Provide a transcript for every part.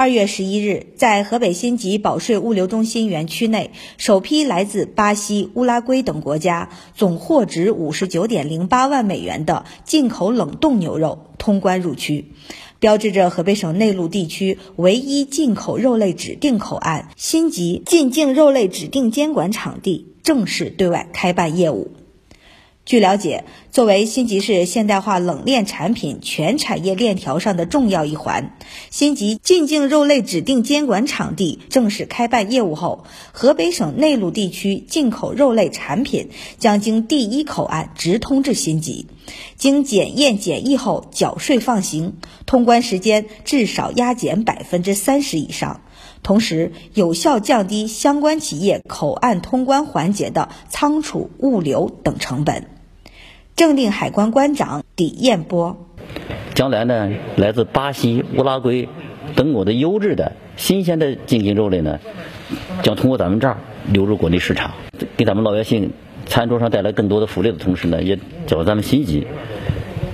二月十一日，在河北辛集保税物流中心园区内，首批来自巴西、乌拉圭等国家总货值五十九点零八万美元的进口冷冻牛肉通关入区，标志着河北省内陆地区唯一进口肉类指定口岸——辛集进境肉类指定监管场地正式对外开办业务。据了解，作为辛集市现代化冷链产品全产业链条上的重要一环，辛集进境肉类指定监管场地正式开办业务后，河北省内陆地区进口肉类产品将经第一口岸直通至辛集，经检验检疫后缴税放行，通关时间至少压减百分之三十以上。同时，有效降低相关企业口岸通关环节的仓储、物流等成本。正定海关关长李彦波：将来呢，来自巴西、乌拉圭等国的优质的新鲜的进境肉类呢，将通过咱们这儿流入国内市场，给咱们老百姓餐桌上带来更多的福利的同时呢，也叫咱们新集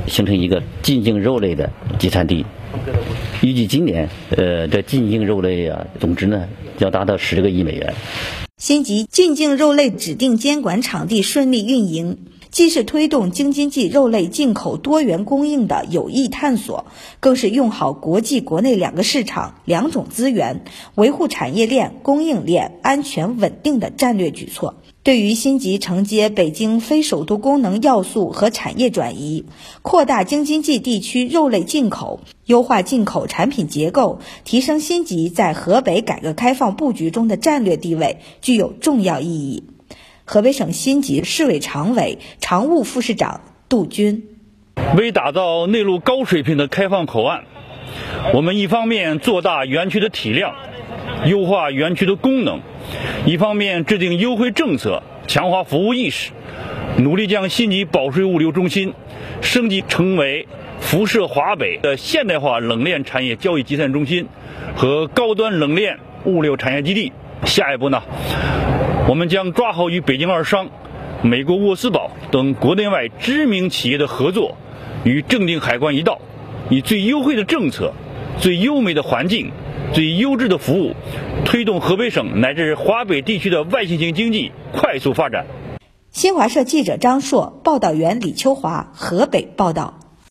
形成一个进境肉类的集散地。预计今年，呃，这进境肉类啊，总值呢将达到十个亿美元。新集进境肉类指定监管场地顺利运营。既是推动京津冀肉类进口多元供应的有益探索，更是用好国际国内两个市场两种资源，维护产业链供应链安全稳定的战略举措。对于新集承接北京非首都功能要素和产业转移，扩大京津冀地区肉类进口，优化进口产品结构，提升新集在河北改革开放布局中的战略地位，具有重要意义。河北省辛集市委常委、常务副市长杜军，为打造内陆高水平的开放口岸，我们一方面做大园区的体量，优化园区的功能，一方面制定优惠政策，强化服务意识，努力将辛集保税物流中心升级成为辐射华北的现代化冷链产业交易集散中心和高端冷链物流产业基地。下一步呢？我们将抓好与北京二商、美国沃斯堡等国内外知名企业的合作，与正定海关一道，以最优惠的政策、最优美的环境、最优质的服务，推动河北省乃至华北地区的外信型经济快速发展。新华社记者张硕，报道员李秋华，河北报道。